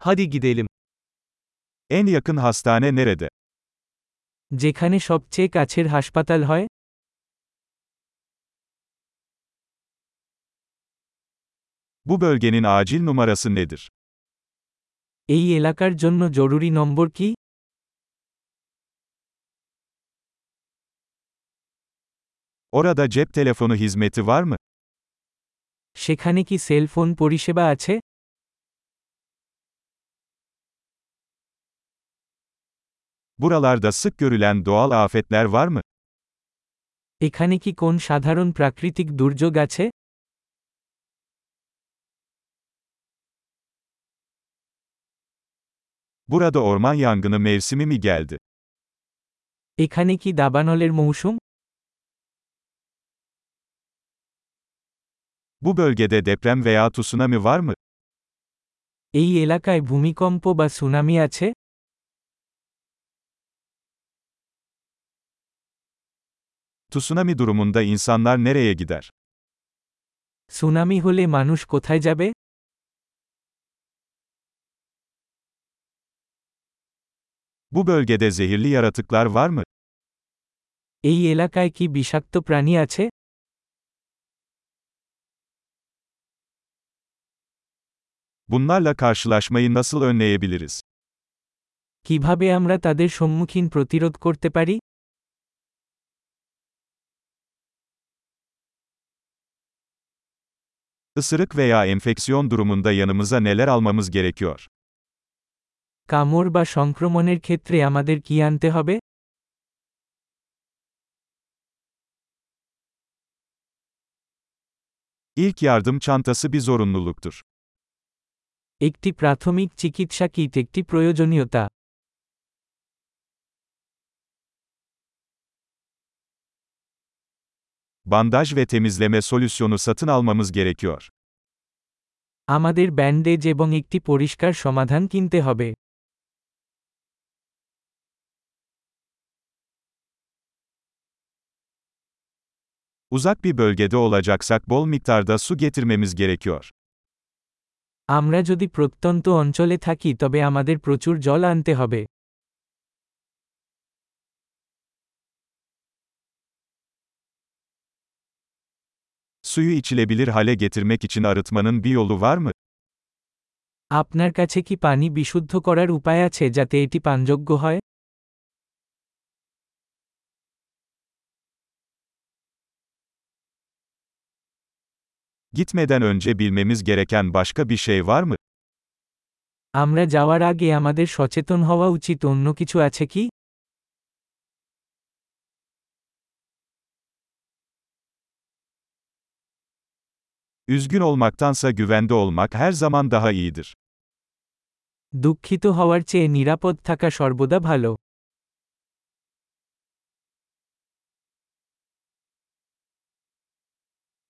Hadi gidelim. En yakın hastane nerede? যেখানে সবচেয়ে কাছের হাসপাতাল হয় Bu bölgenin acil numarası nedir? এই এলাকার জন্য জরুরি নম্বর কি Orada cep telefonu hizmeti var mı? সেখানে কি সেল ফোন পরিষেবা আছে Buralarda sık görülen doğal afetler var mı? এখানে কি কোন সাধারণ প্রাকৃতিক দুর্যোগ আছে Burada orman yangını mevsimi mi geldi? এখানে কি দাবানলের মৌসুম Bu bölgede deprem veya tsunami var mı? এই এলাকায় ভূমিকম্প বা সুনামি আছে Tsunami durumunda insanlar nereye gider? Tsunami হলে মানুষ কোথায় যাবে Bu bölgede zehirli yaratıklar var mı? এই এলাকায় কি বিষাক্ত প্রাণী আছে Bunlarla karşılaşmayı nasıl önleyebiliriz? কিভাবে আমরা তাদের সম্মুখীন প্রতিরোধ করতে পারি Isırık veya enfeksiyon durumunda yanımıza neler almamız gerekiyor? কামড় বা সংক্রমণের ক্ষেত্রে আমাদের কি আনতে হবে İlk yardım çantası bir zorunluluktur. একটি প্রাথমিক চিকিৎসা কিট একটি প্রয়োজনীয়তা Bandaj ve temizleme solüsyonu satın almamız gerekiyor. আমাদের ব্যান্ডেজ এবং একটি পরিষ্কার সমাধান কিনতে হবে Uzak bir bölgede olacaksak bol miktarda su getirmemiz gerekiyor. আমরা যদি প্রত্যন্ত অঞ্চলে থাকি তবে আমাদের প্রচুর জল আনতে হবে Suyu içilebilir hale getirmek için arıtmanın bir yolu var mı? আপনার কাছে কি পানি বিশুদ্ধ করার উপায় আছে যাতে এটি পানযোগ্য হয় Gitmeden önce bilmemiz gereken başka bir şey var mı? আমরা যাওয়ার আগে আমাদের সচেতন হওয়া উচিত অন্য কিছু আছে কি Üzgün olmaktansa güvende olmak her zaman daha iyidir. দুঃখিত হওয়ার চেয়ে নিরাপদ থাকা সর্বদা ভালো